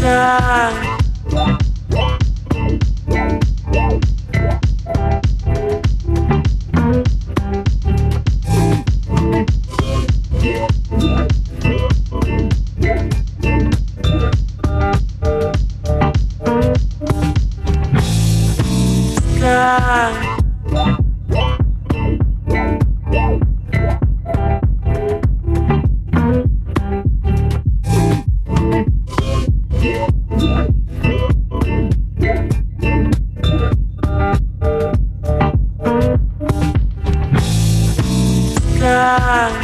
sky. sky. Sky.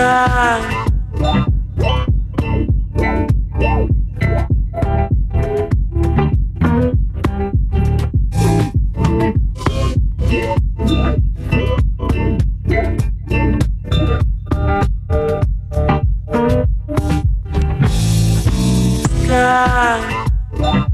night. Sky.